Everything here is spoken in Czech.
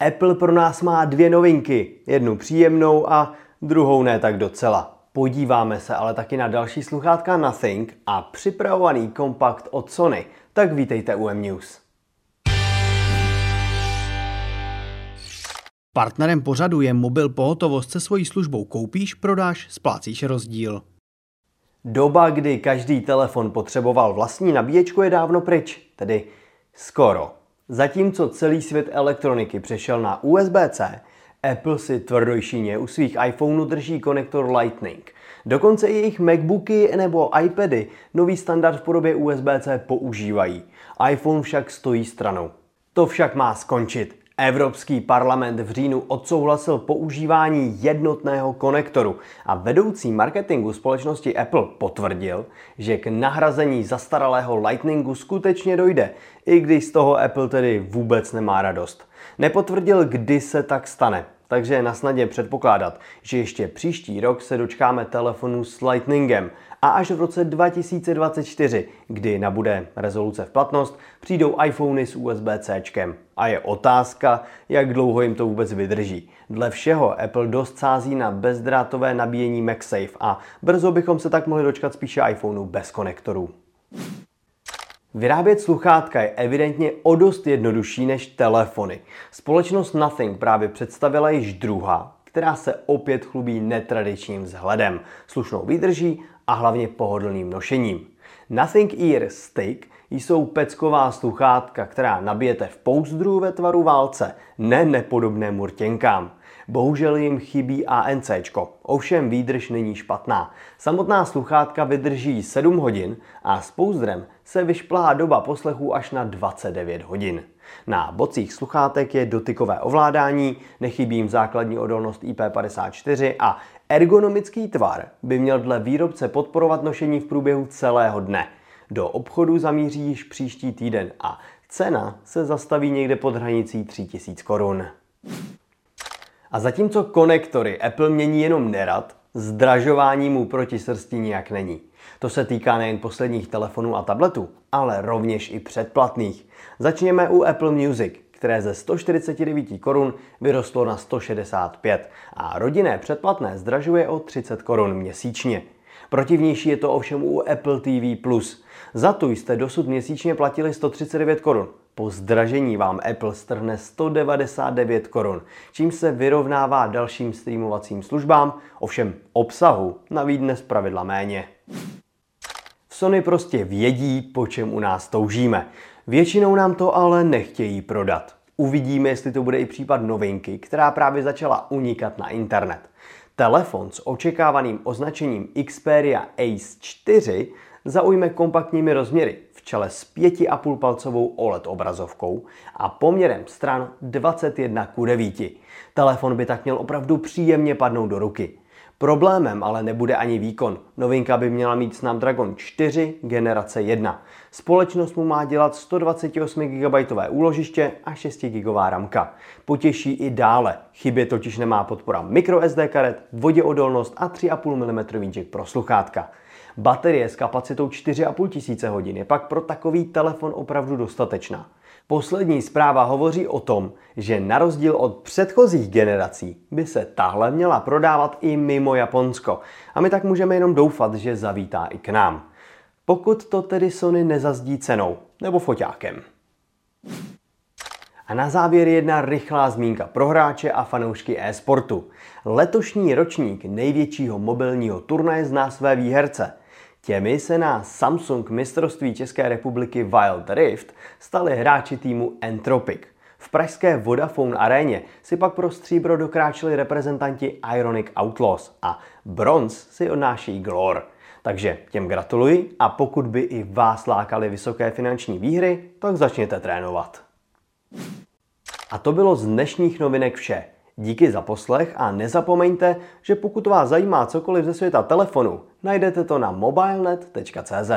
Apple pro nás má dvě novinky, jednu příjemnou a druhou ne tak docela. Podíváme se ale taky na další sluchátka Nothing a připravovaný kompakt od Sony. Tak vítejte u M-News. Partnerem pořadu je mobil pohotovost se svojí službou koupíš, prodáš, splácíš rozdíl. Doba, kdy každý telefon potřeboval vlastní nabíječku je dávno pryč, tedy skoro. Zatímco celý svět elektroniky přešel na USB-C, Apple si tvrdojšíně u svých iPhoneů drží konektor Lightning. Dokonce i jejich MacBooky nebo iPady nový standard v podobě USB-C používají. iPhone však stojí stranou. To však má skončit. Evropský parlament v říjnu odsouhlasil používání jednotného konektoru a vedoucí marketingu společnosti Apple potvrdil, že k nahrazení zastaralého Lightningu skutečně dojde, i když z toho Apple tedy vůbec nemá radost. Nepotvrdil, kdy se tak stane takže je na snadě předpokládat, že ještě příští rok se dočkáme telefonu s Lightningem a až v roce 2024, kdy nabude rezoluce v platnost, přijdou iPhony s USB-C. A je otázka, jak dlouho jim to vůbec vydrží. Dle všeho Apple dost sází na bezdrátové nabíjení MagSafe a brzo bychom se tak mohli dočkat spíše iPhoneu bez konektorů. Vyrábět sluchátka je evidentně o dost jednodušší než telefony. Společnost Nothing právě představila již druhá, která se opět chlubí netradičním vzhledem, slušnou výdrží a hlavně pohodlným nošením. Nothing Ear Stick jsou pecková sluchátka, která nabijete v pouzdru ve tvaru válce, ne nepodobnému rtěnkám. Bohužel jim chybí ANC, ovšem výdrž není špatná. Samotná sluchátka vydrží 7 hodin a s pouzdrem se vyšplá doba poslechu až na 29 hodin. Na bocích sluchátek je dotykové ovládání, nechybí jim základní odolnost IP54 a ergonomický tvar by měl dle výrobce podporovat nošení v průběhu celého dne. Do obchodu zamíří již příští týden a cena se zastaví někde pod hranicí 3000 korun. A zatímco konektory Apple mění jenom nerad, zdražování mu proti srsti nijak není. To se týká nejen posledních telefonů a tabletů, ale rovněž i předplatných. Začněme u Apple Music, které ze 149 korun vyrostlo na 165 a rodinné předplatné zdražuje o 30 korun měsíčně. Protivnější je to ovšem u Apple TV+. Za tu jste dosud měsíčně platili 139 korun. Po zdražení vám Apple strhne 199 korun, čím se vyrovnává dalším streamovacím službám, ovšem obsahu navíc dnes pravidla méně. Sony prostě vědí, po čem u nás toužíme. Většinou nám to ale nechtějí prodat. Uvidíme, jestli to bude i případ novinky, která právě začala unikat na internet. Telefon s očekávaným označením Xperia Ace 4 zaujme kompaktními rozměry v čele s 5,5 palcovou OLED obrazovkou a poměrem stran 21 k 9. Telefon by tak měl opravdu příjemně padnout do ruky. Problémem ale nebude ani výkon. Novinka by měla mít Snapdragon 4 generace 1. Společnost mu má dělat 128 GB úložiště a 6 GB ramka. Potěší i dále. Chybě totiž nemá podpora microSD karet, voděodolnost a 3,5 mm jack pro sluchátka. Baterie s kapacitou 4500 hodin je pak pro takový telefon opravdu dostatečná. Poslední zpráva hovoří o tom, že na rozdíl od předchozích generací by se tahle měla prodávat i mimo Japonsko. A my tak můžeme jenom doufat, že zavítá i k nám. Pokud to tedy Sony nezazdí cenou nebo foťákem. A na závěr jedna rychlá zmínka pro hráče a fanoušky e-sportu. Letošní ročník největšího mobilního turnaje zná své výherce – Těmi se na Samsung mistrovství České republiky Wild Rift stali hráči týmu Entropic. V pražské Vodafone aréně si pak pro stříbro dokráčeli reprezentanti Ironic Outlaws a bronz si odnáší Glor. Takže těm gratuluji a pokud by i vás lákaly vysoké finanční výhry, tak začněte trénovat. A to bylo z dnešních novinek vše. Díky za poslech a nezapomeňte, že pokud vás zajímá cokoliv ze světa telefonu, najdete to na mobilenet.cz.